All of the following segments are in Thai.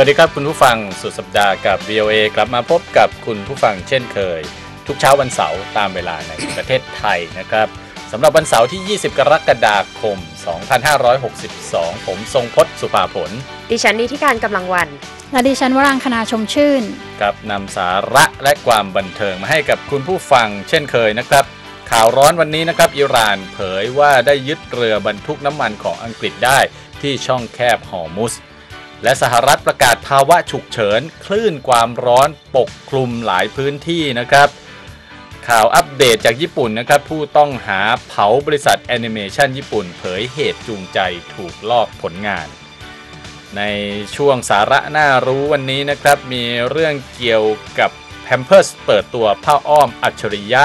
วัสดีครับคุณผู้ฟังสุดสัปดาห์กับ VOA กลับมาพบกับคุณผู้ฟังเช่นเคย ทุกเช้าวันเสาร์ตามเวลาในประเทศไทยนะครับสำหรับวันเสาร์ที่ 20 กรกฎาคม 2562 ผมทรงพจน์สุภาผล ดิฉันนิติการกำลังวัน และดิฉันวรังคณาชมชื่น กับนำสาระและความบันเทิงมาให้กับคุณผู้ฟังเช่นเคยนะครับ ข่าวร้อนวันนี้นะครับอิหร่านเผยว่าได้ยึดเรือบรรทุกน้ำมันของอังกฤษได้ที่ช่องแคบฮอร์มุส และสหรัฐประกาศภาวะฉุกเฉิน คลื่นความร้อนปกคลุมหลายพื้นที่นะครับ ข่าวอัปเดตจากญี่ปุ่นนะครับ ผู้ต้องหาเผาบริษัทแอนิเมชันญี่ปุ่น เผยเหตุจูงใจถูกลอกผลงาน ในช่วงสาระน่ารู้วันนี้นะครับ มีเรื่องเกี่ยวกับ Pampers เปิดตัวผ้าอ้อมอัจฉริยะ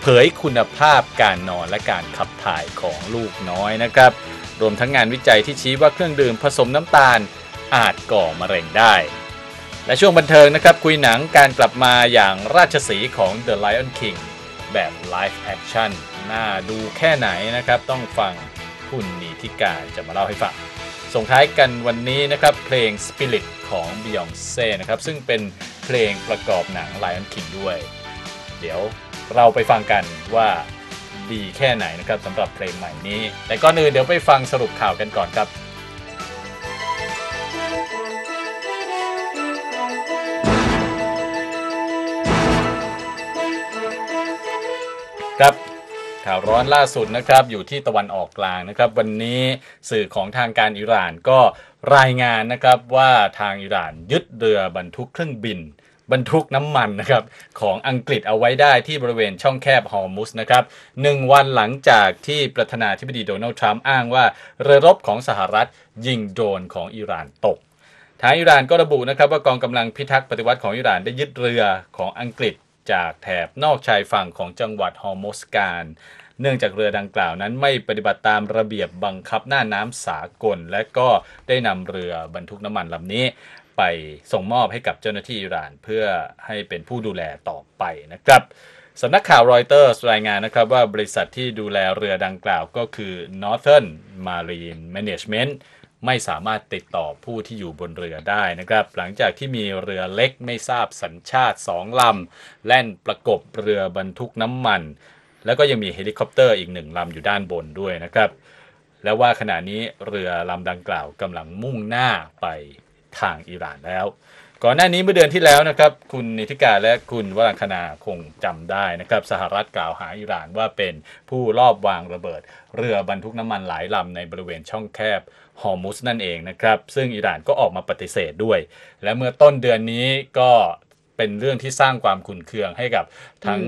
เผยคุณภาพการนอนและการขับถ่ายของลูกน้อยนะครับ รวมทั้งงานวิจัยที่ชี้ว่าเครื่องดื่มผสมน้ำตาล อาจก่อมะเร็งได้ และช่วงบันเทิงนะครับ คุยหนังการกลับมาอย่างราชสีของ The Lion King แบบ Live Action น่าดูแค่ไหนนะครับ ต้องฟังคุณนีทิกาจะมาเล่าให้ฟังส่งท้ายกันวันนี้นะครับเพลง Spirit ของ Beyonce นะครับ ซึ่งเป็นเพลงประกอบหนัง Lion King ด้วย เดี๋ยวเราไปฟังกันว่าดีแค่ไหนนะครับสำหรับเพลงใหม่นี้ แต่ก่อนอื่นเดี๋ยวไปฟังสรุปข่าวกันก่อนครับ ครับข่าวร้อนล่าสุดนะครับอยู่ที่ตะวันออกกลางนะครับ วันนี้สื่อของทางการอิหร่านก็รายงานนะครับว่าทางอิหร่านยึดเรือบรรทุกเครื่องบิน บรรทุกน้ำมันนะครับของอังกฤษเอาไว้ได้ที่บริเวณช่องแคบฮอร์มุสนะครับหนึ่งวันหลังจากที่ประธานาธิบดีโดนัลด์ทรัมป์อ้างว่าเรือรบของสหรัฐยิงโดรนของอิหร่านตก ทางอิหร่านก็ระบุนะครับว่ากองกำลังพิทักษ์ปฏิวัติของอิหร่านได้ยึดเรือของอังกฤษจากแถบนอกชายฝั่งของจังหวัดฮอร์โมซกานเนื่องจากเรือดังกล่าวนั้นไม่ปฏิบัติตามระเบียบบังคับน่านน้ำสากล และก็ได้นำเรือบรรทุกน้ำมันลำนี้ ไปส่งมอบให้กับเจ้าหน้าที่อิหร่านเพื่อให้เป็นผู้ดูแลต่อไปนะครับสำนักข่าวรอยเตอร์รายงานนะครับว่าบริษัทที่ดูแลเรือดังกล่าวก็คือ Northern Marine Management ไม่สามารถติดต่อผู้ที่อยู่บนเรือได้นะครับ หลังจากที่มีเรือเล็กไม่ทราบสัญชาติสองลำแล่นประกบเรือบรรทุกน้ำมัน แล้วก็ยังมีเฮลิคอปเตอร์อีกหนึ่งลำอยู่ด้านบนด้วยนะครับ และว่าขณะนี้เรือลำดังกล่าวกำลังมุ่งหน้าไปทางอิหร่านแล้ว ก่อนหน้านี้เมื่อเดือนที่แล้วนะครับ คุณนิติการและคุณวรังคณาคงจำได้นะครับ สหรัฐกล่าวหาอิหร่านว่าเป็นผู้ลอบวางระเบิด เรือบรรทุกน้ำมันหลายลำในบริเวณช่องแคบ ฮอร์มุสนั่นเองนะครับ ซึ่งอิหร่านก็ออกมาปฏิเสธด้วย และเมื่อต้นเดือนนี้ก็เป็นเรื่องที่สร้างความขุ่นเคืองให้กับทั้ง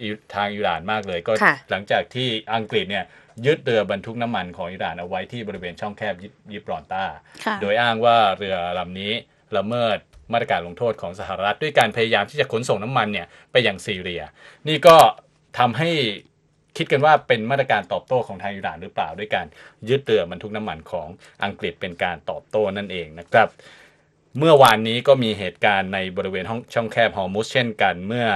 อิทางอิหร่านมากเลย ก็ค่ะหลังจากที่อังกฤษเนี่ยยึดเรือบรรทุกน้ำมันของอิหร่านเอาไว้ที่บริเวณช่องแคบยิยิบรอนตาค่ะโดยอ้างว่าเรือลำนี้ละเมิดมาตรการลงโทษของสหรัฐ ด้วยการพยายามที่จะขนส่งน้ำมันเนี่ยไปยังซีเรีย นี่ก็ทำให้ คิดกันว่าเป็นมาตรการตอบโต้ของทางอิหร่านหรือเปล่าด้วยการยึดเรือบรรทุกน้ำมันของอังกฤษเป็นการตอบโต้นั่นเองนะครับเมื่อวานนี้ก็มีเหตุการณ์ในบริเวณห้องช่องแคบฮอร์มุสเช่นกันเมื่อ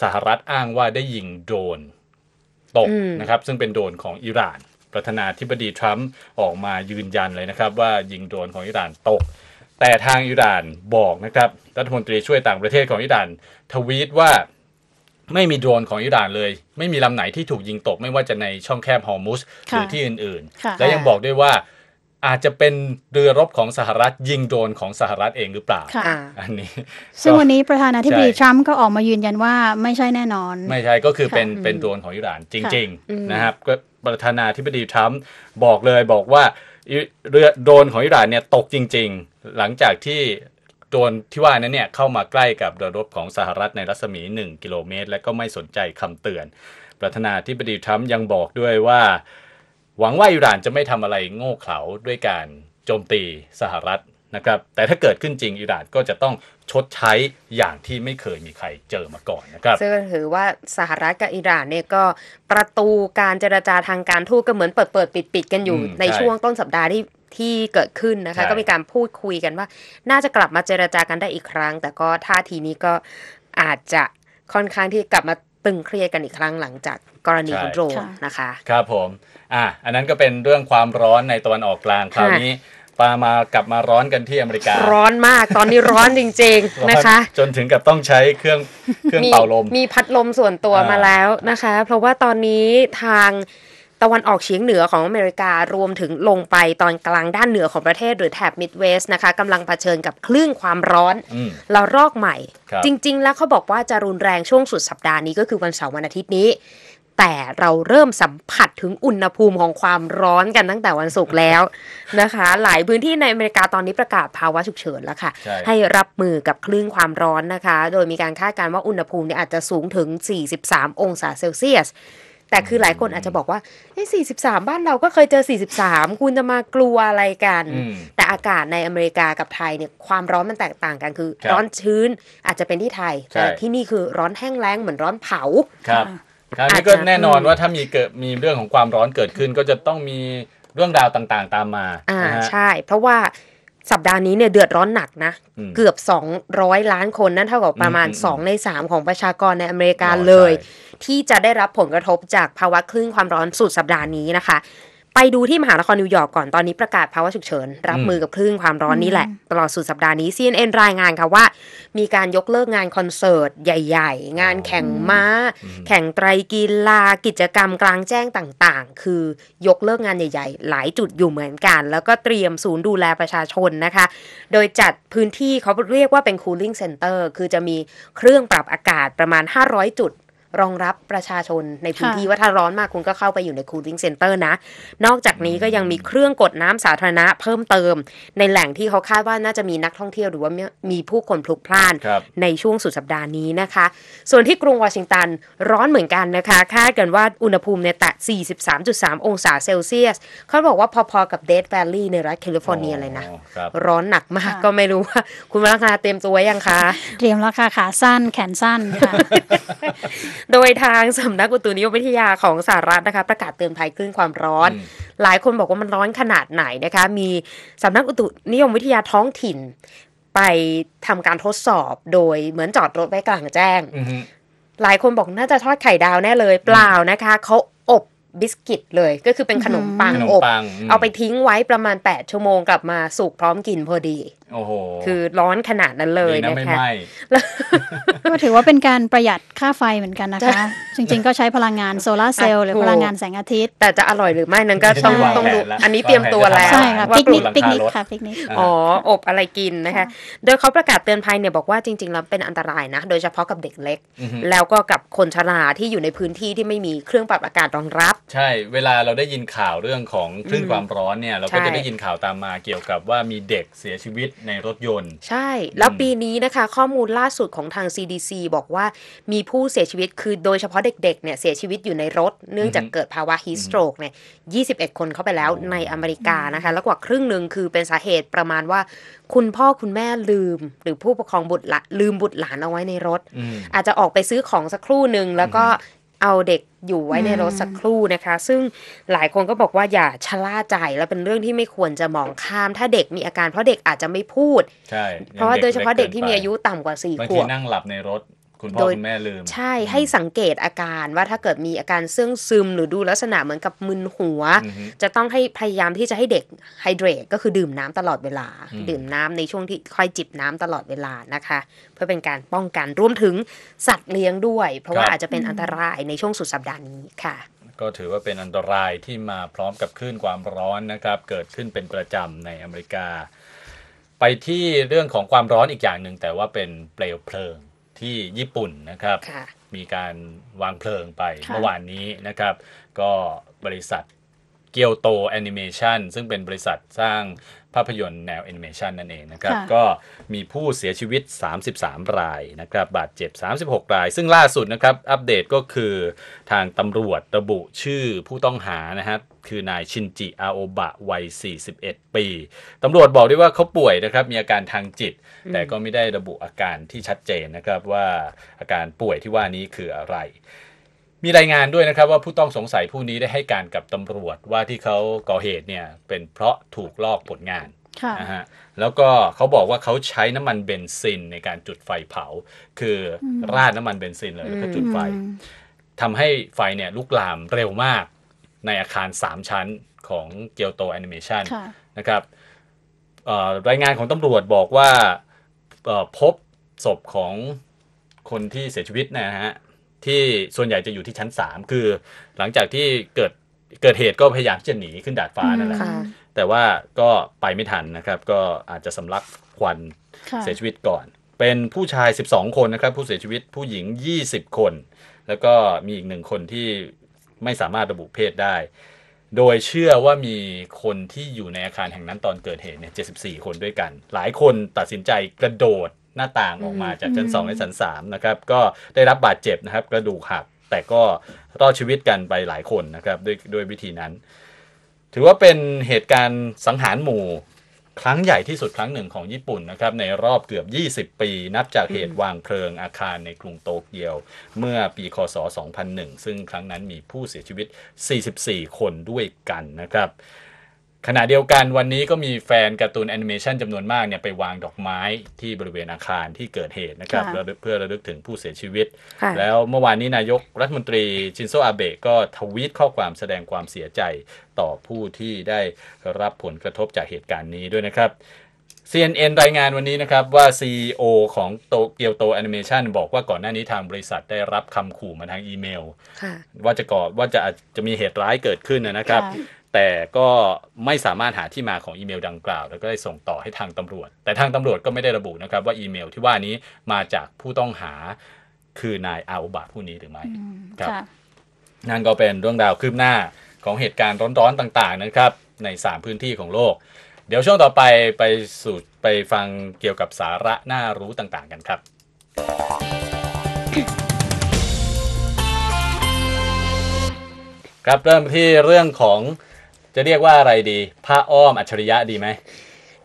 สหรัฐอ้างว่าได้ยิงโดรนตกอืมนะครับ ซึ่งเป็นโดรนของอิหร่าน ประธานาธิบดีทรัมป์ออกมายืนยันเลยนะครับ ว่ายิงโดรนของอิหร่านตก แต่ทางอิหร่านบอกนะครับ รัฐมนตรีช่วยต่างประเทศของอิหร่าน ทวีตว่า ไม่มีโดรนของอิหร่านเลย ไม่มีลำไหนที่ถูกยิงตก ไม่ว่าจะในช่องแคบฮอร์มุสหรือค่ะที่อื่นค่ะๆและยังบอกด้วยว่าอาจจะเป็นเรือรบของสหรัฐยิงโดรนของสหรัฐเองหรือเปล่าค่ะอ่าอันนี้ ซึ่งก็วันนี้ประธานาธิบดีใช่ทรัมป์ก็ออกมายืนยันว่าไม่ใช่แน่นอน ไม่ใช่ก็คือเป็นค่ะเป็นโดรนของอิหร่านจริงอืมๆนะครับก็ประธานาธิบดีทรัมป์บอกเลยบอกว่าอิเรือโดรนของอิหร่านเนี่ยตกจริง ๆ หลังจากที่ โดรนที่ว่านั้นเนี่ยเข้ามาใกล้กับเรือรบของสหรัฐในรัศมี 1 กิโลเมตร และก็ไม่สนใจคำเตือน ประธานาธิบดีทรัมป์ยังบอกด้วยว่า หวังว่าอิหร่านจะไม่ทำอะไรโง่เขลาด้วยการโจมตีสหรัฐนะครับแต่ถ้าเกิดขึ้นจริงอิหร่านก็จะต้องชดใช้อย่างที่ไม่เคยมีใครเจอมาก่อนนะครับซึ่งก็ถือว่าสหรัฐกับอิหร่านเนี่ยก็ประตูการเจรจาทางการทูตก็เหมือนเปิดเปิดปิดปิดๆกันอยู่อืมในใช่ช่วงต้นสัปดาห์ที่ ที่เกิดขึ้นนะคะใช่ก็มีการพูดคุยกันว่า น่าจะกลับมาเจรจากันได้อีกครั้ง แต่ก็ท่าทีนี้ก็อาจจะค่อนข้างที่กลับมาตึงเครียดกันอีกครั้งหลังจากกรณีของโดรนค่ะนะคะ ครับผมอะอันนั้นก็เป็นเรื่องความร้อนในตะวันออกกลางคราวนี้ไปปามากลับมาร้อนกันที่อเมริกา ร้อนมากตอนนี้ร้อนจริง ๆนะคะ จนถึงกับต้องใช้เครื่องเครื่องเป่าลม มีพัดลมส่วนตัวอ่ามมาแล้วนะคะ เพราะว่าตอนนี้ทาง ตะวันออกเฉียงเหนือของอเมริการวมถึงลงไปตอนกลางด้านเหนือของประเทศหรือแถบมิดเวสนะคะกำลังเผชิญกับคลื่นความร้อนอืมระลอกใหม่ครับจริง ๆ แล้วเขาบอกว่าจะรุนแรงช่วงสุดสัปดาห์นี้ก็คือวันเสาร์วันอาทิตย์นี้ แต่เราเริ่มสัมผัสถึงอุณหภูมิของความร้อนกันตั้งแต่วันศุกร์แล้วนะคะ หลายพื้นที่ในอเมริกาตอนนี้ประกาศภาวะฉุกเฉินแล้วค่ะใช่ให้รับมือกับคลื่นความร้อนนะคะ โดยมีการคาดการณ์ว่าอุณหภูมิเนี่ยอาจจะสูงถึง 43 องศาเซลเซียส แต่คือหลายคนอาจจะบอกว่าเอ้43บ้านเราก็เคยเจอ43คุณจะมากลัวอะไรกันอืมแต่อากาศในอเมริกากับไทยเนี่ยความร้อนมันแตกต่างกันคือครับร้อนชื้นอาจจะเป็นที่ไทยใช่แต่ที่นี่คือร้อนแห้งแล้งเหมือนร้อนเผาครับคราวอานี้จจะก็แน่นอนอืมว่าถ้ามีเกิดมีเรื่องของความร้อนเกิดขึ้นก็จะต้องมีเรื่องราวต่างๆ ตามมาอ่านะฮะใช่ เพราะว่า สัปดาห์นี้เนี่ยเดือดร้อนหนักนะอืมเกือบ 200 ล้านคนนั่นเท่ากับประมาณอืมอืม2ใน 3 ของประชากรในอเมริกาอ๋อเลยใช่ที่จะได้รับผลกระทบจากภาวะคลื่นความร้อนสุดสัปดาห์นี้นะคะ ไปดูที่มหานครนิวยอร์กก่อนตอนนี้ประกาศภาวะฉุกเฉิน รับมือกับคลื่นความร้อนนี้แหละ ตลอดสุดสัปดาห์นี้ CNN รายงานค่ะว่า มีการยกเลิกงานคอนเสิร์ตใหญ่ ๆ งานแข่งม้า แข่งไตรกีฬากิจกรรมกลางแจ้งต่างๆ คือยกเลิกงานใหญ่ ๆ หลายจุดอยู่เหมือนกัน แล้วก็เตรียมศูนย์ดูแลประชาชนนะคะ โดยจัดพื้นที่เขาเรียกว่าเป็น cooling center คือจะมีเครื่องปรับอากาศประมาณ 500 จุด รองรับประชาชนในพื้นที่ค่ะว่าถ้าร้อนมากคุณก็เข้าไปอยู่ใน cooling center นะ นอกจากนี้ก็ยังมีเครื่องกดน้ำสาธารณะเพิ่มเติม ในแหล่งที่เขาคาดว่าน่าจะมีนักท่องเที่ยวหรือว่ามีผู้คนพลุกพล่านครับในช่วงสุดสัปดาห์นี้นะคะ ส่วนที่กรุงวอชิงตันร้อนเหมือนกันนะคะ คาดกันว่าอุณหภูมิเนี่ยแตะ 43.3 องศาเซลเซียส เขาบอกว่าพอๆกับเดดแวลลีย์ในรัฐแคลิฟอร์เนียเลยนะอ๋อครับร้อนหนักมากค่ะก็ไม่รู้ว่า คุณวรังคาเตรียมตัวไว้ยังคะ เตรียมแล้วค่ะขาสั้นแขนสั้นค่ะโดยทางสำนักอุตุนิยมวิทยาของสหรัฐนะคะประกาศเตือนภัยคลื่นความร้อนอืมหลายคนบอกว่ามันร้อนขนาดไหนนะคะมีสำนักอุตุนิยมวิทยาท้องถิ่น ไปทำการทดสอบโดยเหมือนจอดรถไว้กลางแจ้งอือฮึหลายคนบอกน่าจะทอดไข่ดาวแน่เลยเปล่านะคะเขาอบบิสกิตเลยก็คือเป็นขนมปังขนมอบปังมเอาไปทิ้งไว้ประมาณ 8 ชั่วโมงกลับมาสุกพร้อมกินพอดี โอ้โหคือร้อนขนาดนั้นเลยดีนะนะไม่คะไหม้ก็ถือว่าเป็นการประหยัดค่าไฟเหมือนกันนะคะ จริงๆก็ใช้พลังงานโซลาร์เซลล์หรือคือพลังงานแสงอาทิตย์ แต่จะอร่อยหรือไม่นั้นก็ต้องวางต้องดูแผนแล้วอันนี้เตรียมตัวแล้ววางแผนใช่ค่ะว่าปิกนิกหลังปิกคานิกรถค่ะปิกนิกอ๋ออบอะไรกินนะคะ โดยเขาประกาศเตือนภัยเนี่ยบอกว่าจริงๆแล้วเป็นอันตรายนะ โดยเฉพาะกับเด็กเล็กอือฮึแล้วก็กับคนชราที่อยู่ในพื้นที่ที่ไม่มีเครื่องปรับอากาศรองรับ ใช่เวลาเราได้ยินข่าวเรื่องของคลื่นความร้อนเนี่ยเราก็ใช่จะได้ยินข่าวตามมาเกี่ยวกับว่ามีเด็กเสียชีวิตในรถยนต์ ใช่ แล้วปีนี้นะคะ ข้อมูลล่าสุดของทาง CDC บอกว่ามีผู้เสียชีวิตคือโดยเฉพาะเด็กๆเนี่ยเสียชีวิตอยู่ในรถ เนื่องจากอือฮึเกิดภาวะฮีสโตรกเนี่ย21 คนเข้าไปแล้วในอเมริกานะคะ แล้วกว่าครึ่งหนึ่งคือเป็นสาเหตุประมาณว่า คุณพ่อคุณแม่ลืม หรือผู้ปกครองบุตรละลืมบุตรหลานเอาไว้ในรถอืมอาจจะออกไปซื้อของสักครู่หนึ่งแล้วก็ เอาเด็กอยู่ไว้ในรถสักครู่นะคะ ซึ่งหลายคนก็บอกว่าอย่าชะล่าใจและเป็นเรื่องที่ไม่ควรจะมองข้าม ถ้าเด็กมีอาการเพราะเด็กอาจจะไม่พูด ใช่ เพราะว่าโดยเฉพาะเด็กที่มีอายุล็ต่ำกว่าสี่บางขทีวบนั่งหลับในรถ คุณพ่อโดยคุณแม่ลืม ใช่ให้สังเกตอาการว่าถ้าเกิดมีอาการเสื่องซึมหรือดูลักษณะเหมือนกับมึนหัวอือฮึจะต้องให้พยายามที่จะให้เด็กไฮเดรตก็คือดื่มน้ำตลอดเวลาอืมดื่มน้ำในช่วงที่คอยจิบน้ำตลอดเวลานะคะ เพื่อเป็นการป้องกันรวมถึงสัตว์เลี้ยงด้วย เพราะว่าอาจจะเป็นอันตรายในช่วงสุดสัปดาห์นี้ค่ะก็ถือว่าเป็นอันตรายที่มาพร้อมกับคลื่นความร้อนนะครับ เกิดขึ้นเป็นประจำในอเมริกา ไปที่เรื่องของความร้อนอีกอย่างหนึ่งแต่ว่าเป็นเปลวเพลิง ที่ญี่ปุ่นนะครับค่ะมีการวางเพลิงไปค่ะเมื่อวานนี้นะครับ ก็บริษัทเกียวโตแอนิเมชันซึ่งเป็นบริษัทสร้าง ภาพยนตร์แนวแอนิเมชันนั่นเองนะครับค่ะก็มีผู้เสียชีวิต 33 รายนะครับ บาดเจ็บ 36 ราย ซึ่งล่าสุดนะครับ อัปเดตก็คือทางตำรวจระบุชื่อผู้ต้องหานะฮะคือนายชินจิอาโอบะวัย 41 ปี ตำรวจบอกด้วยว่าเขาป่วยนะครับ มีอาการทางจิต แต่ก็ไม่ได้ระบุอาการที่ชัดเจนนะครับว่าอาการป่วยที่ว่านี้คืออะไร มีรายงานด้วยนะครับว่าผู้ต้องสงสัยผู้นี้ได้ให้การกับตำรวจว่าที่เขาก่อเหตุเนี่ยเป็นเพราะถูกลอกผลงานค่ะนะฮะแล้วก็เขาบอกว่าเขาใช้น้ำมันเบนซินในการจุดไฟเผา คืออราดน้ำมันเบนซินเลยแล้วก็จุดไฟอืมทำให้ไฟเนี่ยลุกลามเร็วมากในอาคาร 3 ชั้นของเกียวโตแอนิเมชันค่ะนะครับเอ่อรายงานของตำรวจบอกว่าเอ่อพบศพของคนที่เสียชีวิตนะฮะ ที่ส่วนใหญ่จะอยู่ที่ชั้น 3 คือ หลังจากที่เกิดเกิดเหตุก็พยายามที่จะหนีขึ้นดาดฟ้านั่นแหละค่ะ แต่ว่าก็ไปไม่ทันนะครับ ก็อาจจะสำลักควันค่ะ เสียชีวิตก่อน เป็นผู้ชาย 12 คนนะครับ ผู้เสียชีวิตผู้หญิง 20 คน แล้วก็มีอีกหนึ่งคนที่ไม่สามารถระบุเพศได้ โดยเชื่อว่ามีคนที่อยู่ในอาคารแห่งนั้นตอนเกิดเหตุเนี่ย 74 คนด้วยกัน หลายคนตัดสินใจกระโดด หน้าต่างออกมาจากชั้น2และชั้น3นะครับก็ได้รับบาดเจ็บนะครับกระดูกหักแต่ก็รอดชีวิตกันไปหลายคนนะครับด้วยด้วยวิธีนั้น ถือว่าเป็นเหตุการณ์สังหารหมู่ครั้งใหญ่ที่สุดครั้งหนึ่งของญี่ปุ่นนะครับในรอบเกือบ 20 ปี นับจากเหตุวางเพลิงอาคารในกรุงโตเกียว เมื่อปีคศ 2001 ซึ่งครั้งนั้นมีผู้เสียชีวิต 44 คนด้วยกันนะครับ ขณะเดียวกันวันนี้ก็มีแฟนการ์ตูนแอนิเมชันจำนวนมากเนี่ยไปวางดอกไม้ที่บริเวณอาคารที่เกิดเหตุนะครับค่ะระลึกเพื่อระลึกถึงผู้เสียชีวิต ค่ะ แล้วเมื่อวานนี้นายกรัฐมนตรีชินโซอาเบะก็ทวีตข้อความแสดงความเสียใจต่อผู้ที่ได้รับผลกระทบจากเหตุการณ์นี้ด้วยนะครับ CNN รายงานวันนี้นะครับว่า CEO ของโตเกียวโตแอนิเมชันบอกว่าก่อนหน้านี้ทางบริษัทได้รับคำขู่มาทางอีเมล ค่ะ ว่าจะก่อว่าจะอาจจะมีเหตุร้ายเกิดขึ้นนะครับ ค่ะ แต่ก็ไม่สามารถหาที่มาของอีเมลดังกล่าว แล้วก็ได้ส่งต่อให้ทางตำรวจ แต่ทางตำรวจก็ไม่ได้ระบุนะครับว่าอีเมลที่ว่านี้มาจากผู้ต้องหาคือนายอาอุบะผู้นี้หรือไม่อืมครับค่ะนั่นก็เป็นเรื่องราวคืบหน้าของเหตุการณ์ร้อนๆต่างๆนะครับ ใน 3 พื้นที่ของโลก เดี๋ยวช่วงต่อไปไปสู่ไปฟังเกี่ยวกับสาระน่ารู้ต่างๆ กันครับ ครับเริ่มที่เรื่องของ จะเรียกว่าอะไรดี ผ้าอ้อมอัจฉริยะดีไหม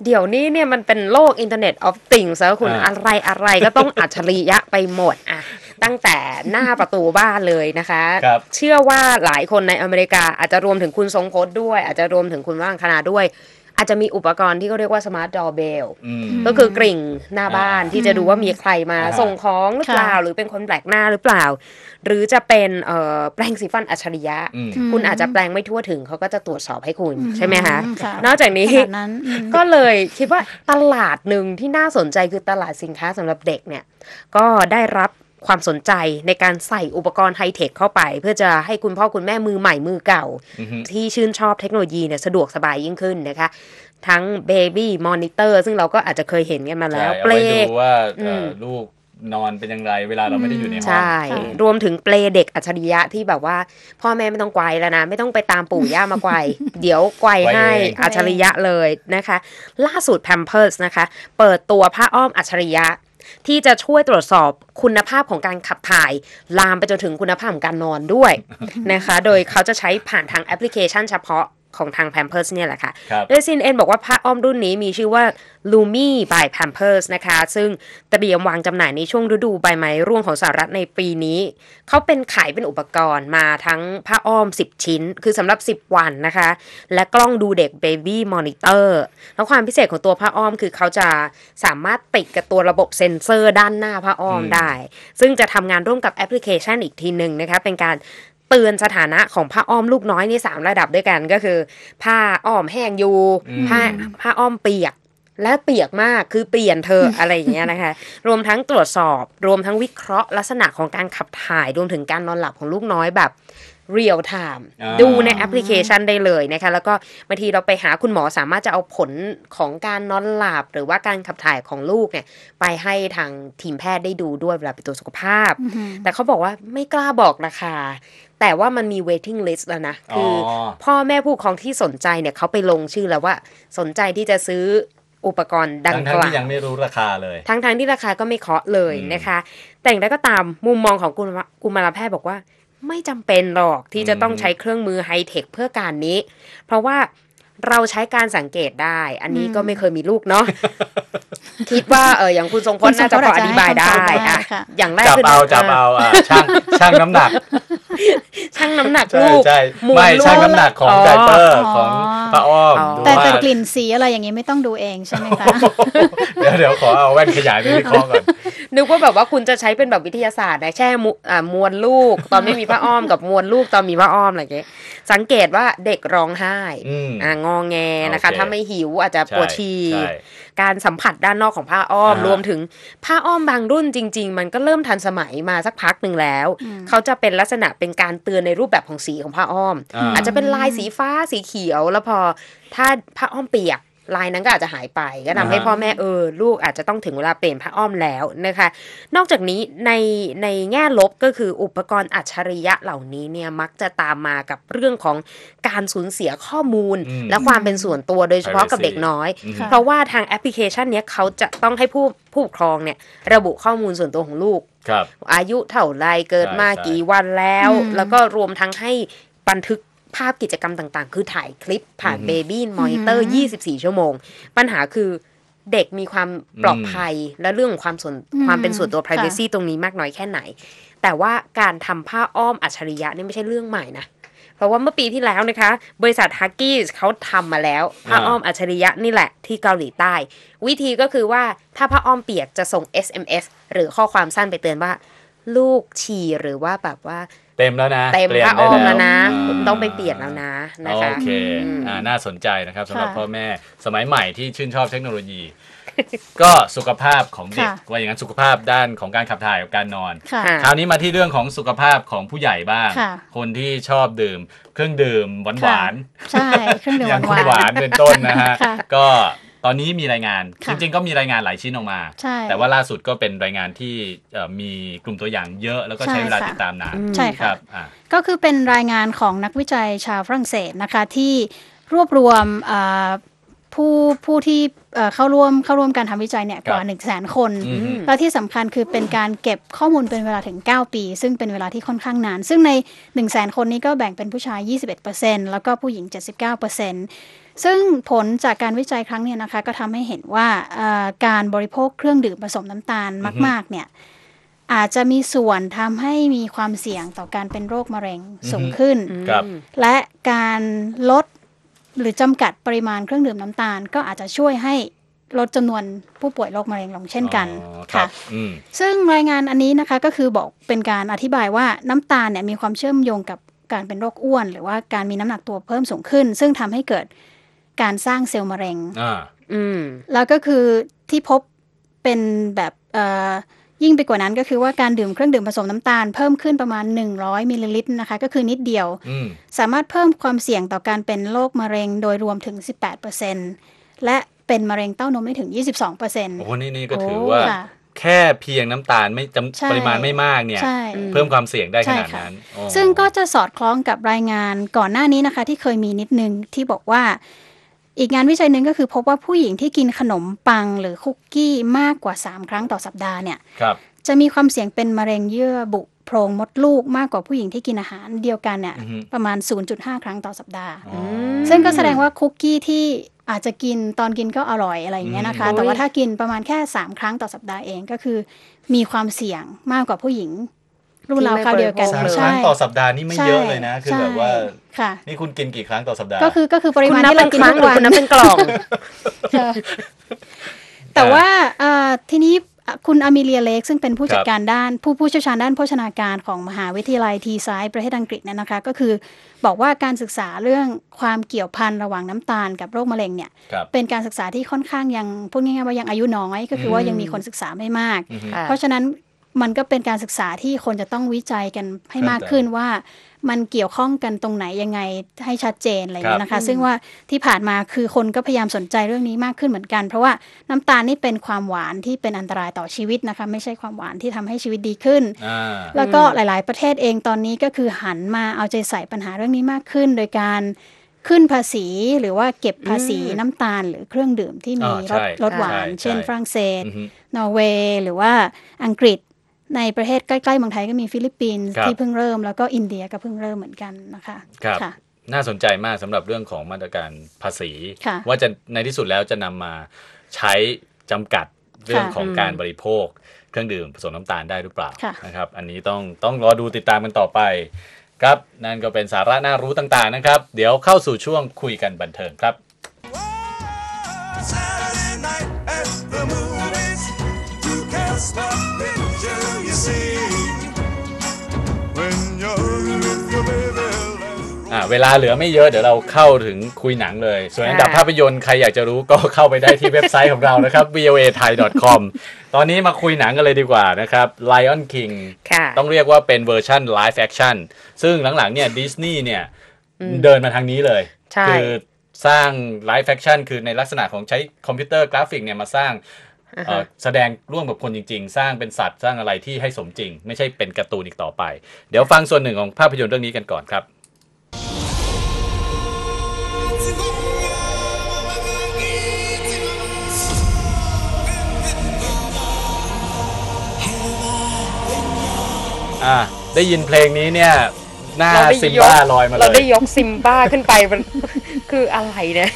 เดี๋ยวนี้เนี่ยมันเป็นโลกอินเทอร์เน็ตออฟติงซะคุณอ่าอะไรอะไรก็ต้องอัจฉริยะไปหมดอะตั้งแต่หน้าประตูบ้านเลยนะคะครับเชื่อว่าหลายคนในอเมริกาอาจจะรวมถึงคุณทรงพจน์ด้วย อาจจะรวมถึงคุณว่างคณาด้วย อาจจะมีอุปกรณ์ที่เขาเรียกว่าสมาร์ทดอเบลอืมก็คือกริ่งหน้าบ้านอ่าที่จะดูว่ามีใครมาอ่าส่งของหรือเปล่าค่ะหรือเป็นคนแปลกหน้าหรือเปล่า หรือจะเป็นเอ่อแปรงสีฟันอัจฉริยะอืมอืมคุณอาจจะแปลงไม่ทั่วถึงเขาก็จะตรวจสอบให้คุณใช่ไหมคะอืค่ะนอกจากนี้ขนาดนั้นอืมก็เลยคิดว่าตลาดหนึ่งที่น่าสนใจคือตลาดสินค้าสำหรับเด็กเนี่ยก็ได้รับ ความสนใจในการใส่อุปกรณ์ไฮเทคเข้าไป เพื่อจะให้คุณพ่อคุณแม่มือใหม่มือเก่าอือฮึที่ชื่นชอบเทคโนโลยีเนี่ยสะดวกสบายยิ่งขึ้นนะคะ ทั้ง Baby Monitor ซึ่งเราก็อาจจะเคยเห็นกันมาแล้วใช่เปเอาลไว้ดูว่าเอ่ออมลูกนอนเป็นยังไงเวลาเราไม่ได้อยู่ในห้อง ใช่ค่ะรวมถึงเปลเด็กอัจฉริยะที่แบบว่า พ่อแม่ไม่ต้องไกวแล้วนะ ไม่ต้องไปตามปู่ย่ามาไกวเดี๋ยวไกวให้ไกวเองอัจฉริยะเลยนะคะ ล่าสุด Pampers นะคะ เปิดตัวผ้าอ้อมอัจฉริยะ ที่จะช่วยตรวจสอบคุณภาพของการขับถ่าย ลามไปจนถึงคุณภาพของการนอนด้วยนะคะ โดยเขาจะใช้ผ่านทางแอปพลิเคชันเฉพาะ ของทาง Pampers เนี่ยแหละค่ะครับโดย CNN บอกว่าผ้าอ้อมรุ่นนี้มีชื่อว่า Lumi by Pampers นะคะ ซึ่งเตรียมวางจำหน่ายในช่วงฤดูใบไม้ร่วงของสหรัฐในปีนี้ เขาเป็นขายเป็นอุปกรณ์มาทั้งผ้าอ้อม 10 ชิ้น คือสำหรับ 10 วันนะคะ และกล้องดูเด็ก Baby Monitor แล้วความพิเศษของตัวผ้าอ้อมคือเขาจะสามารถติดกับตัวระบบเซ็นเซอร์ด้านหน้าผ้าอ้อมอืมได้ ซึ่งจะทำงานร่วมกับแอปพลิเคชันอีกทีหนึ่งนะคะ เป็นการ เตือนสถานะของผ้าอ้อมลูกน้อยในสามระดับด้วยกันก็คือ ผ้าอ้อมแห้งอยู่อืมผ้าผ้าอ้อมเปียกและเปียกมากคือเปลี่ยนเธอะอะไรอย่างเงี้ยนะคะ รวมทั้งตรวจสอบ รวมทั้งวิเคราะห์ลักษณะของการขับถ่าย รวมถึงการนอนหลับของลูกน้อยแบบ เรียลไทม์อ่าดูในแอปพลิเคชันได้เลยนะคะแล้วก็บางทีเราไปหาคุณหมอสามารถจะเอาผลของการนอนหลับหรือว่าการขับถ่ายของลูกเนี่ยไปให้ทางทีมแพทย์ได้ดูด้วยเวลาไปตรวจสุขภาพอือหือแต่เขาบอกว่าไม่กล้าบอกราคา แต่ว่ามันมี waiting list แล้วนะ คือออพ่อแม่ผู้ปกครองที่สนใจเนี่ยเขาไปลงชื่อแล้วว่าสนใจที่จะซื้ออุปกรณ์ดังทั้งกทั้งล่าที่ยังวไม่รู้ราคาเลย ทั้งทที่ราคาก็ไม่เคาะเลยอืมนะคะ แต่อย่างไรก็ตามมุมมองของกุมกุมารแพทย์บอกว่า ไม่จำเป็นหรอกที่จะต้องอืมใช้เครื่องมือไฮเทคเพื่อการนี้ เพราะว่าเราใช้การสังเกตได้ อันนี้ก็ไม่เคยมีลูกเนาะ คิดว่าเอออย่างคุณทรงพลคุณทรงน่าจะพลพออาอจจะธิบายได้ให้คำตอบได้อะค่ะอย่างแรกจับคือเอาจับเอาอะช่างช่างน้ำหนักชั่งน้ำหนักใช่ลูกใช่มวลไม่ลูกช่างน้ำหนักของอ๋อไดเปอร์อ๋อของป้าอ้อมอ๋อดูแต่ว่าแต่กลิ่นสีอะไรอย่างนี้ไม่ต้องดูเองใช่ไหมคะ เดี๋ยวเดี๋ยวขอเอาแว่นขยายไปวิเคราะห์ก่อน นึกว่าแบบว่าคุณจะใช้เป็นแบบวิทยาศาสตร์นะแช่มุอ่ามวลลูก ตอนไม่มีผ้าอ้อมกับมวลลูกตอนมีผ้าอ้อมอะไรอย่างเงี้ยสังเกตว่าเด็กร้องไห้อืมอ่างอแงนะคะโอเคถ้าไม่หิวอาจจะปวดใช่ฉี่ใช่การสัมผัสด้านนอกของผ้าอ้อมอ่ารวมถึงผ้าอ้อมบางรุ่นจริง ๆ มันก็เริ่มทันสมัยมาสักพักหนึ่งแล้วอืมเขาจะเป็นลักษณะเป็นการเตือนในรูปแบบของสีของผ้าอ้อมอ่าอาจจะเป็นลายสีฟ้าสีเขียวแล้วพอถ้าผ้าอ้อมเปียก ลายนั้นก็อาจจะหายไป ก็ทำให้อ่าพ่อแม่เออลูกอาจจะต้องถึงเวลาเปลี่ยนผ้าอ้อมแล้วนะคะ นอกจากนี้ในในแง่ลบก็คืออุปกรณ์อัจฉริยะเหล่านี้เนี่ยมักจะตามมากับเรื่องของการสูญเสียข้อมูลอืมและความเป็นส่วนตัวโดยเฉพาะกับ Privacy เด็กน้อยอืมค่ะเพราะว่าทางแอปพลิเคชันเนี้ยเขาจะต้องให้ผู้ผู้ปกครองเนี่ยระบุข้อมูลส่วนตัวของลูกครับอายุเท่าไรเกิดมาใช่ใช่กี่วันแล้วอืมแล้วก็รวมทั้งให้บันทึก ภาพกิจกรรมต่างๆ คือถ่ายคลิปผ่านอือฮึ baby monitor 24 ชั่วโมง ปัญหาคือเด็กมีความปลอดภัยและเรื่องของความส่วนอืมความเป็นส่วนตัวค่ะ privacy ตรงนี้มากน้อยแค่ไหน แต่ว่าการทำผ้าอ้อมอัจฉริยะนี่ไม่ใช่เรื่องใหม่นะเพราะว่าเมื่อปีที่แล้วนะคะ บริษัท Huggies เขาทำมาแล้ว ผ้าอ่าอ้อมอัจฉริยะนี่แหละที่เกาหลีใต้ วิธีก็คือว่าถ้าผ้าอ้อมเปียกจะส่ง SMS หรือข้อความสั้นไปเตือนว่า ลูกฉี่หรือว่าแบบว่า เต็มแล้วนะเต็มปลี่ยนผ้าอ้อมได้แล้วนะาคุณต้องไปเปลี่ยนแล้วนะนะคะโอเคอืมอ่าน่าสนใจนะครับสำหรับค่ะพ่อแม่สมัยใหม่ที่ชื่นชอบเทคโนโลยี ก็สุขภาพของเด็กค่ะว่าอย่างนั้นสุขภาพด้านของการขับถ่ายกับการนอนค่ะค่ะคราวนี้มาที่เรื่องของสุขภาพของผู้ใหญ่บ้างค่ะคนที่ชอบดื่ม เครื่องดื่มหวานหวานใช่เครื่องดื่มอย่างหคุณหวาวานนเป็นต้นนะฮะค่ะก็ ตอนนี้มีรายงานค่ะจริงๆก็มีรายงานหลายชิ้นออกมาใช่แต่ว่าล่าสุดก็เป็นรายงานที่เอ่อมีกลุ่มตัวอย่างเยอะ แล้วก็ใช้ใช่เวลาค่ะติดตามนานอืมใช่คค่ะรับอ่าก็คือเป็นรายงานของนักวิจัยชาวฝรั่งเศสนะคะที่รวบรวมอ่าผู้ผู้ที่เอ่อเข้าร่วมเข้าร่วมการทำวิจัยเนี่ยกว่าครับ1 0 0 0 0แสนคนอืมและที่สำคัญคือเป็นการเก็บข้อมูลเป็นเวลาถึง 9 ปี ซึ่งเป็นเวลาที่ค่อนข้างนาน ซึ่งใน1 0 0 0 0แสนคนนี้ก็แบ่งเป็นผู้ชาย 21%แล้วก็ผู้หญิง 79% ซึ่งผลจากการวิจัยครั้งเนี้นะคะก็ทำให้เห็นว่าเอ่อการบริโภคเครื่องดื่มผสมน้ำตาลมาก ๆ เนี่ยอาจจะมีส่วนทำให้มีความเสี่ยงต่อการเป็นโรคมะเร็งสูงขึ้นครับและการลดหรือจำกัดปริมาณเครื่องดื่มน้ำตาล ก็อาจจะช่วยให้ลดจำนวนผู้ป่วยโรคมะเร็งลงเช่นกันอ๋อครัค่ะบอืมซึ่งรายงานอันนี้นะคะก็คือบอกเป็นการอธิบายว่าน้ำตาลเนี่ยมีความเชื่อมโยงกับการเป็นโรคอ้วน หรือว่าการมีน้ำหนักตัวเพิ่มสูงขึ้น ซึ่งทำให้เกิด การสร้างเซลล์มะเร็งอ่าอืมแล้วก็คือที่พบเป็นแบบเอ่อยิ่งไปกว่านั้นก็คือว่าการดื่มเครื่องดื่มผสมน้ำตาลเพิ่มขึ้นประมาณ 100มิลลิลิตรนะคะ ก็คือนิดเดียวอืมสามารถเพิ่มความเสี่ยงต่อการเป็นโรคมะเร็งโดยรวมถึง 18%และเป็นมะเร็งเต้านมได้ถึง 22%โอ้โหนี่นี่ก็โอ้ถือว่าค่ะแค่เพียงน้ำตาลไม่จใช่ำปริมาณไม่มากเนี่ยใช่เพิ่มความเสี่ยงได้ขนาดใช่ค่ะนั้นอ๋อซึ่งก็จะสอดคล้องกับรายงานก่อนหน้านี้นะคะ ที่เคยมีนิดนึงที่บอกว่า อีกงานวิจัยหนึ่งก็คือพบว่าผู้หญิงที่กินขนมปังหรือคุกกี้มากกว่า 3 ครั้งต่อสัปดาห์เนี่ยครับจะมีความเสี่ยงเป็นมะเร็งเยื่อบุโพรงมดลูกมากกว่าผู้หญิงที่กินอาหารเดียวกันเนี่ยอือฮึประมาณ 0.5 ครั้งต่อสัปดาห์อ๋อมซึ่งก็แสดงว่าคุกกี้ที่อาจจะกินตอนกินก็อร่อยอะไรอย่างเงี้ยนะคะอืมแต่ว่าถ้ากินประมาณแค่ 3 ครั้งต่อสัปดาห์เองก็คือ มีความเสี่ยงมากกว่าผู้หญิง รุ่นราวคราวเดียวกันสามคใช่รั้งต่อสัปดาห์นี่ไม่เยอะเลยนะ คือแบบว่า ใช่ค่ะ นี่คุณกินกี่ครั้งต่อสัปดาห์ ก็คือก็คือปริคุณมาณนับที่เป็เรานกินครั้งทุกหรือวัน คุณนับเป็นกล่องแต่ว่าเอ่อทีนี้คุณอามิเลียเล็กซึ่งเป็นผู้จัดครับการด้านผู้ผู้เชี่ยวชาญด้านโภชนาการของมหาวิทยาลัยทีไซด์ประเทศอังกฤษเนี่ยนะคะ ก็คือบอกว่าการศึกษาเรื่องความเกี่ยวพันระหว่างน้ำตาลกับโรคมะเร็งเนี่ย ครับ เป็นการศึกษาที่ค่อนข้างยังพูดง่ายๆว่ายังอายุน้อย ก็คือว่ายังมีคนศึกษาไม่มาก อือฮึค่ะเพราะฉะนั้น มันก็เป็นการศึกษาที่คนจะต้องวิจัยกันให้มากขึ้นว่ามันเกี่ยวข้องกันตรงไหนยังไงให้ชัดเจนอะไรอย่างเงี้ยนะคะ ซึ่งว่าที่ผ่านมาคือคนก็พยายามสนใจเรื่องนี้มากขึ้นเหมือนกัน เพราะว่าน้ำตาลนี่เป็นความหวานที่เป็นอันตรายต่อชีวิตนะคะ ไม่ใช่ความหวานที่ทำให้ชีวิตดีขึ้นอ่าแล้วก็หลาย ๆ ประเทศเองตอนนี้ก็คือหันมาเอาใจใส่ปัญหาเรื่องนี้มากขึ้น โดยการขึ้นภาษีหรือว่าเก็บภาษีอืมน้ำตาลหรือเครื่องดื่มที่มีอ่ารใช่สรสหวานใช่เช่นใช่ฝรั่งเศสอือฮึนอร์เวย์ หรือว่าอังกฤษ ในประเทศใกล้ๆเมืองไทยก็มีฟิลิปปินส์ครับที่เพิ่งเริ่ม แล้วก็อินเดียก็เพิ่งเริ่มเหมือนกันนะคะครับค่ะน่าสนใจมากสำหรับเรื่องของมาตรการภาษีค่ะว่าจะในที่สุดแล้วจะนำมาใช้จำกัดเรื่องค่ะของอืมการบริโภค เครื่องดื่มผสมน้ำตาลได้หรือเปล่าค่ะนะครับ อันนี้ต้องต้องรอดูติดตามกันต่อไป ครับนั่นก็เป็นสาระน่ารู้ต่างๆนะครับ เดี๋ยวเข้าสู่ช่วงคุยกันบันเทิงครับ Saturday night at the movies. You can't เวลาเหลือไม่เยอะเดี๋ยวเราเข้าถึงคุยหนังเลย ส่วนอันดับค่ะภาพยนตร์ใครอยากจะรู้ก็เข้าไปได้ที่เว็บไซต์ของเรานะครับ voa thai com ตอนนี้มาคุยหนังกันเลยดีกว่านะครับ Lion King ค่ะต้องเรียกว่าเป็นเวอร์ชัน live action ซึ่งหลังๆเนี่ยดิสนีย์เนี่ยอืมเดินมาทางนี้เลยใช่คือสร้าง live action คือในลักษณะของใช้คอมพิวเตอร์กราฟิกเนี่ยมาสร้างอ่าเอ่ฮะอแสดงร่วมกับคนจริง ๆ สร้างเป็นสัตว์สร้างอะไรที่ให้สมจริง ไม่ใช่เป็นการ์ตูนอีกต่อไป เดี๋ยวฟังส่วนหนึ่งของภาพยนตร์เรื่องนี้กันก่อนครับ อ่าได้ยินเพลงนี้เนี่ย หน้าเราได้ซิมยกบ้าลอยมาเลเราได้ยยกซิมบ้าขึ้นไปมัน คืออะไรเนี่ย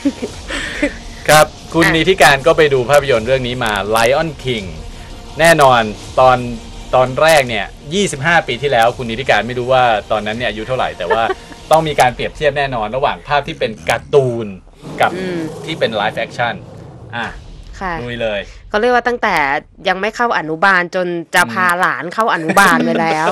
ครับ คุณอ่านิธิการก็ไปดูภาพยนตร์เรื่องนี้มา Lion King แน่นอนตอนตอนแรกเนี่ย 25 ปีที่แล้วคุณนิธิการไม่รู้ว่าตอนนั้นเนี่ยอายุเท่าไหร่แต่ว่า ต้องมีการเปรียบเทียบแน่นอน ระหว่างภาพที่เป็นการ์ตูนกับอืมที่เป็น live action อะค่ะ ลุยเลย เขาเรียกว่าตั้งแต่ยังไม่เข้าอนุบาลจนจะพาหลานเข้าอนุบาลไปแล้ว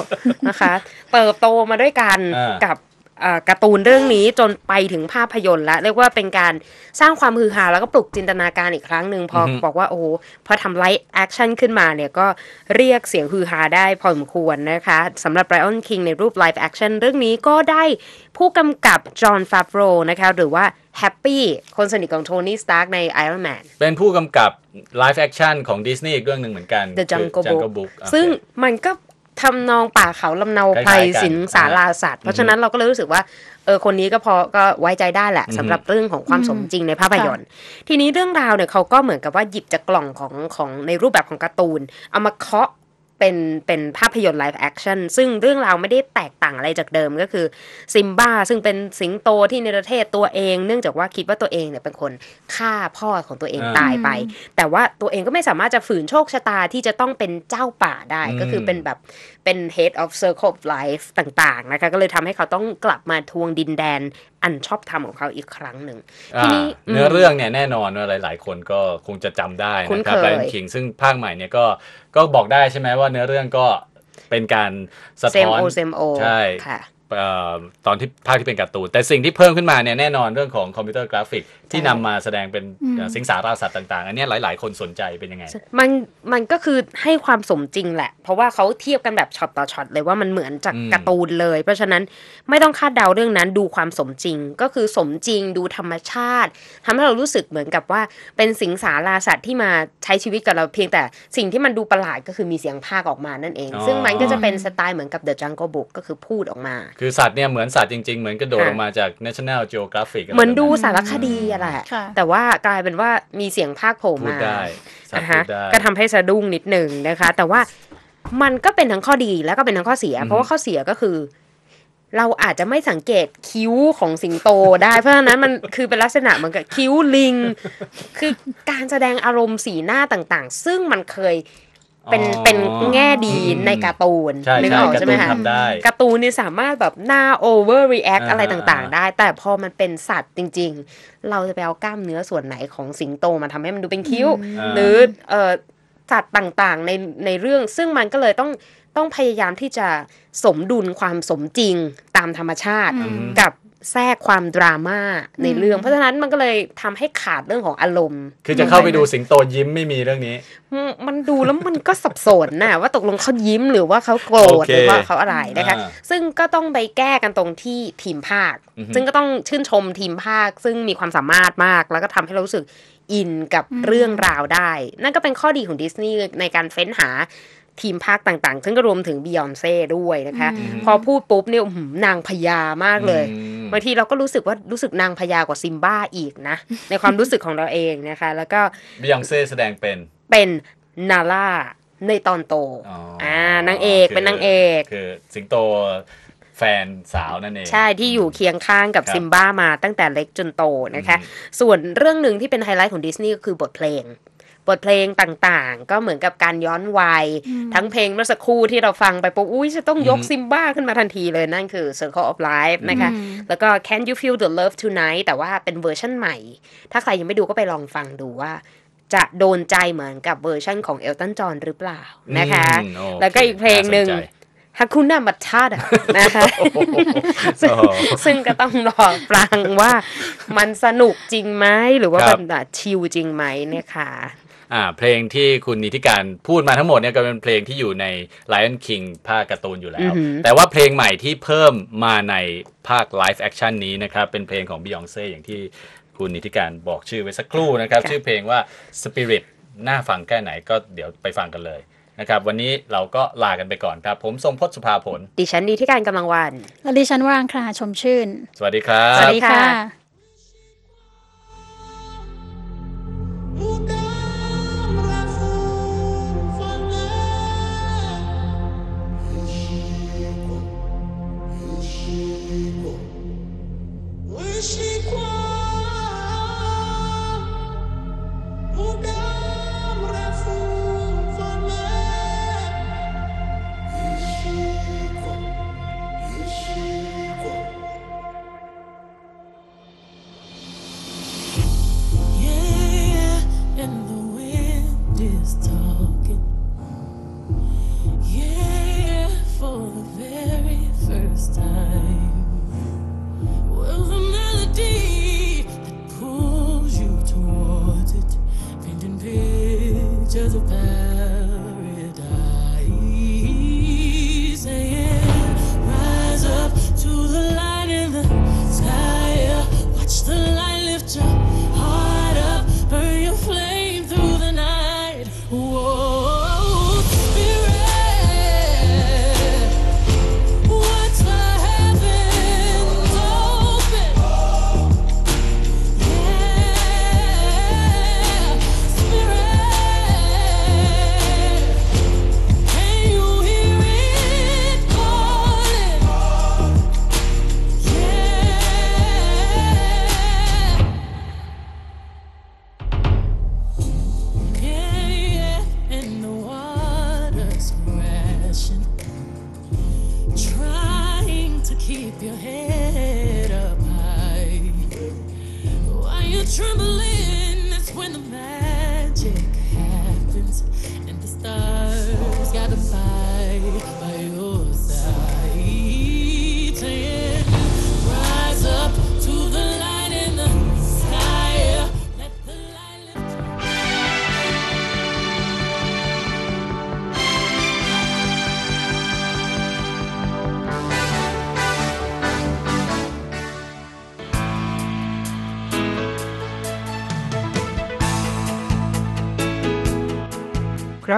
นะคะ เติบโตมาด้วยกันอ่ากับเอ่อการ์ตูนเรื่องนี้จนไปถึงภาพยนตร์แล้วเรียกว่าเป็นการสร้างความฮือฮาแล้วก็ปลุกจินตนาการอีกครั้งหนึ่งพอบอกว่าโอ้โหพอทำ live action ขึ้นมาเนี่ยก็เรียกเสียงฮือฮาได้พอสมควรนะคะสำหรับ Lion King ในรูป live action เรื่องนี้ก็ได้ผู้กำกับจอนแฟฟโรนะคะหรือว่าแฮปปี้คนสนิทของโทนี่สตาร์กใน Iron Man เป็นผู้กำกับ live action ของดิสนีย์อีกเรื่องหนึ่งเหมือนกัน The คือ Jungle Jungle Book Book โอเคซึ่งมันก็ทำนองป่าเขาลำเนาไพรคล้ายๆกันสิงสาราสัตว์ เพราะฉะนั้นเราก็เลยรู้สึกว่าเออคนนี้ก็พอก็ไว้ใจได้แหละอือฮึสำหรับเรื่องของความอืมสมจริงในภาพยนตร์ ทีนี้เรื่องราวเนี่ยเขาก็เหมือนกับว่าหยิบจากกล่องของของในรูปแบบของการ์ตูน เอามาเคาะ เป็นเป็นภาพยนตร์ live action ซึ่งเรื่องราวไม่ได้แตกต่างอะไรจากเดิมก็คือซิมบ้าซึ่งเป็นสิงโตที่ในประเทศตัวเอง เนื่องจากว่าคิดว่าตัวเองเนี่ยเป็นคนฆ่าพ่อของตัวเองอ่าตายไป แต่ว่าตัวเองก็ไม่สามารถจะฝืนโชคชะตาที่จะต้องเป็นเจ้าป่าได้อืมก็คือเป็นแบบเป็น head of circle of life ต่างๆนะคะก็เลยทำให้เขาต้องกลับมาทวงดินแดนอันชอบธรรมของเขาอีกครั้งหนึ่งทีนี้อ่าเนื้อเรื่องเนี่ยแน่นอนว่าหลาย ๆ คนก็คงจะจำได้คุ้นนะครับเคย Lion King ซึ่งภาคใหม่เนี่ยก็ก็บอกได้ใช่ไหมว่าเนื้อเรื่องก็เป็นการสะท้อน same old same old ใช่ค่ะเอ่อ ตอนที่ภาคที่เป็นการ์ตูน แต่สิ่งที่เพิ่มขึ้นมาเนี่ยแน่นอนเรื่องของคอมพิวเตอร์กราฟิก ที่ใช่นำมาแสดงเป็นเอ่อสิงสาราสัตว์ต่าง ๆ อันเนี้ยหลาย ๆ คนสนใจเป็นยังไง มันมันก็คือให้ความสมจริงแหละ เพราะว่าเขาเทียบกันแบบช็อตต่อช็อตเลยว่ามันเหมือนจากอืมการ์ตูนเลย เพราะฉะนั้นไม่ต้องคาดเดาเรื่องนั้นดูความสมจริง ก็คือสมจริงดูธรรมชาติทำให้เรารู้สึกเหมือนกับว่าเป็นสิงสาราสัตว์ที่มาใช้ชีวิตกับเราเพียงแต่สิ่งที่มันดูประหลาดก็คือมีเสียงภาคออกมานั่นเองอ๋อซึ่งมันก็จะเป็นสไตล์เหมือนกับ The Jungle Book ก็คือพูดออกมาคือสัตว์เนี่ยเหมือนสัตว์จริง ๆ เหมือนกระโดดค่ะออกมาจาก National Geographic ะไรเหมือนดูแบบสารคดีอะแหละค่ะแต่ว่ากลายเป็นว่ามีเสียงภาคโผล่พูดมาได้สัตอ่าว์ฮะพูดได้ก็ทำให้สะดุ้งนิดหนึ่งนะคะ แต่ว่ามันก็เป็นทั้งข้อดีแล้วก็เป็นทั้งข้อเสียอืมเพราะว่าข้อเสียก็คือ เราอาจจะไม่สังเกตคิ้วของสิงโตได้เพราะฉะนั้นมันคือเป็นลักษณะเหมือนกับคิ้วลิง คือการแสดงอารมณ์สีหน้าต่างๆ ซึ่งมันเคย เป็นอ๋อเป็นแง่ดีอืมในการ์ตูนใช่นึกใช่ออกการ์ใช่ไหตูมนคะทำได้การ์ตูนเนี่ยสามารถแบบหน้า over react อ่าอะไรต่างอ่าๆได้ แต่พอมันเป็นสัตว์จริง ๆ เราจะไปเอากล้ามเนื้อส่วนไหนของสิงโตมาทำให้มันดูเป็นคิ้วอ่าหรือเอ่อสัตว์ต่างๆในในเรื่องซึ่งมันก็เลยต้องต้องพยายามที่จะสมดุลความสมจริงตามธรรมชาติอืมกับ แทรกความดราม่าในเรื่องอืมเพราะฉะนั้นมันก็เลยทำให้ขาดเรื่องของอารมณ์ คือจะเข้าไปดูสิงโตยิ้มไม่มีเรื่องนี้อืมมันดูแล้วมันก็สับสนน่ะว่าตกลงเขายิ้มหรือว่าเขาโกรธโอเคหรือว่าเขาอะไรนะคะอ่าซึ่งก็ต้องไปแก้กันตรงที่ทีมภาคอือฮึซึ่งก็ต้องชื่นชมทีมภาค ซึ่งมีความสามารถมาก แล้วก็ทำให้เรารู้สึกอินกับอืมเรื่องราวได้ นั่นก็เป็นข้อดีของดิสนีย์ในการเฟ้นหา ทีมภาคต่างๆ ซึ่งก็รวมถึงบียอนเซ่ด้วยนะคะอืมพอพูดปุ๊บเนี่ยอื้อหือนางพญามากเลยอืมบางทีเราก็รู้สึกว่ารู้สึกนางพญากว่าซิมบ้าอีกนะ ในความรู้สึกของเราเองนะคะ แล้วก็บียอนเซ่แสดงเป็นเป็นนาร่าในตอนโตอ๋ออ่อ่านางเอกคือเป็นนางเอกคือสิงโตแฟนสาวนั่นเอง ใช่ที่อยู่เคียงข้างกับครับซิมบ้ามาตั้งแต่เล็กจนโตนะคะอืมส่วนเรื่องหนึ่งที่เป็นไฮไลท์ของดิสนีย์ก็คือบทเพลง บทเพลงต่างๆ ก็เหมือนกับการย้อนวัยอืมทั้งเพลงเมื่อสักครู่ที่เราฟังไปปุ๊บอุ้ยจะต้องยกอืมซิมบ้าขึ้นมาทันทีเลยนั่นคือ Circle of Life นะคะอืมแล้วก็ Can You Feel the Love Tonight แต่ว่าเป็นเวอร์ชั่นใหม่ ถ้าใครยังไม่ดูก็ไปลองฟังดูว่าจะโดนใจเหมือนกับเวอร์ชั่นของเอลตันจอห์นหรือเปล่านะคะอืมโอเคแล้วก็อีกเพลงหนึ่งาสใจฮักคุนามัตชาดะนะคะซึ่งอ๋อซึ่งก็ต้องรอฟังว่ามันสนุกจริงไหมหรือว่าครัมับนแบบชิลจริงไหมเนี่ยค่ะอ่า เพลงที่คุณนิติการพูดมาทั้งหมดเนี่ยก็เป็นเพลงที่อยู่ใน Lion King ภาคการ์ตูนอยู่แล้วอือหือแต่ว่าเพลงใหม่ที่เพิ่มมาในภาค Live Action นี้นะครับ เป็นเพลงของ Beyonce อย่างที่คุณนิติการบอกชื่อไว้สักครู่นะครับ ชื่อเพลงว่า Spirit น่าฟังแค่ไหนก็เดี๋ยวไปฟังกันเลยนะครับวันนี้เราก็ลากันไปก่อนครับ ผมทรงพจน์สุภาผล ดิฉันดีที่การกำลังวันและดิฉันว่างคราชมชื่น สวัสดีครับ สวัสดีค่ะ keep your head up high. While you're trembling, that's when the magic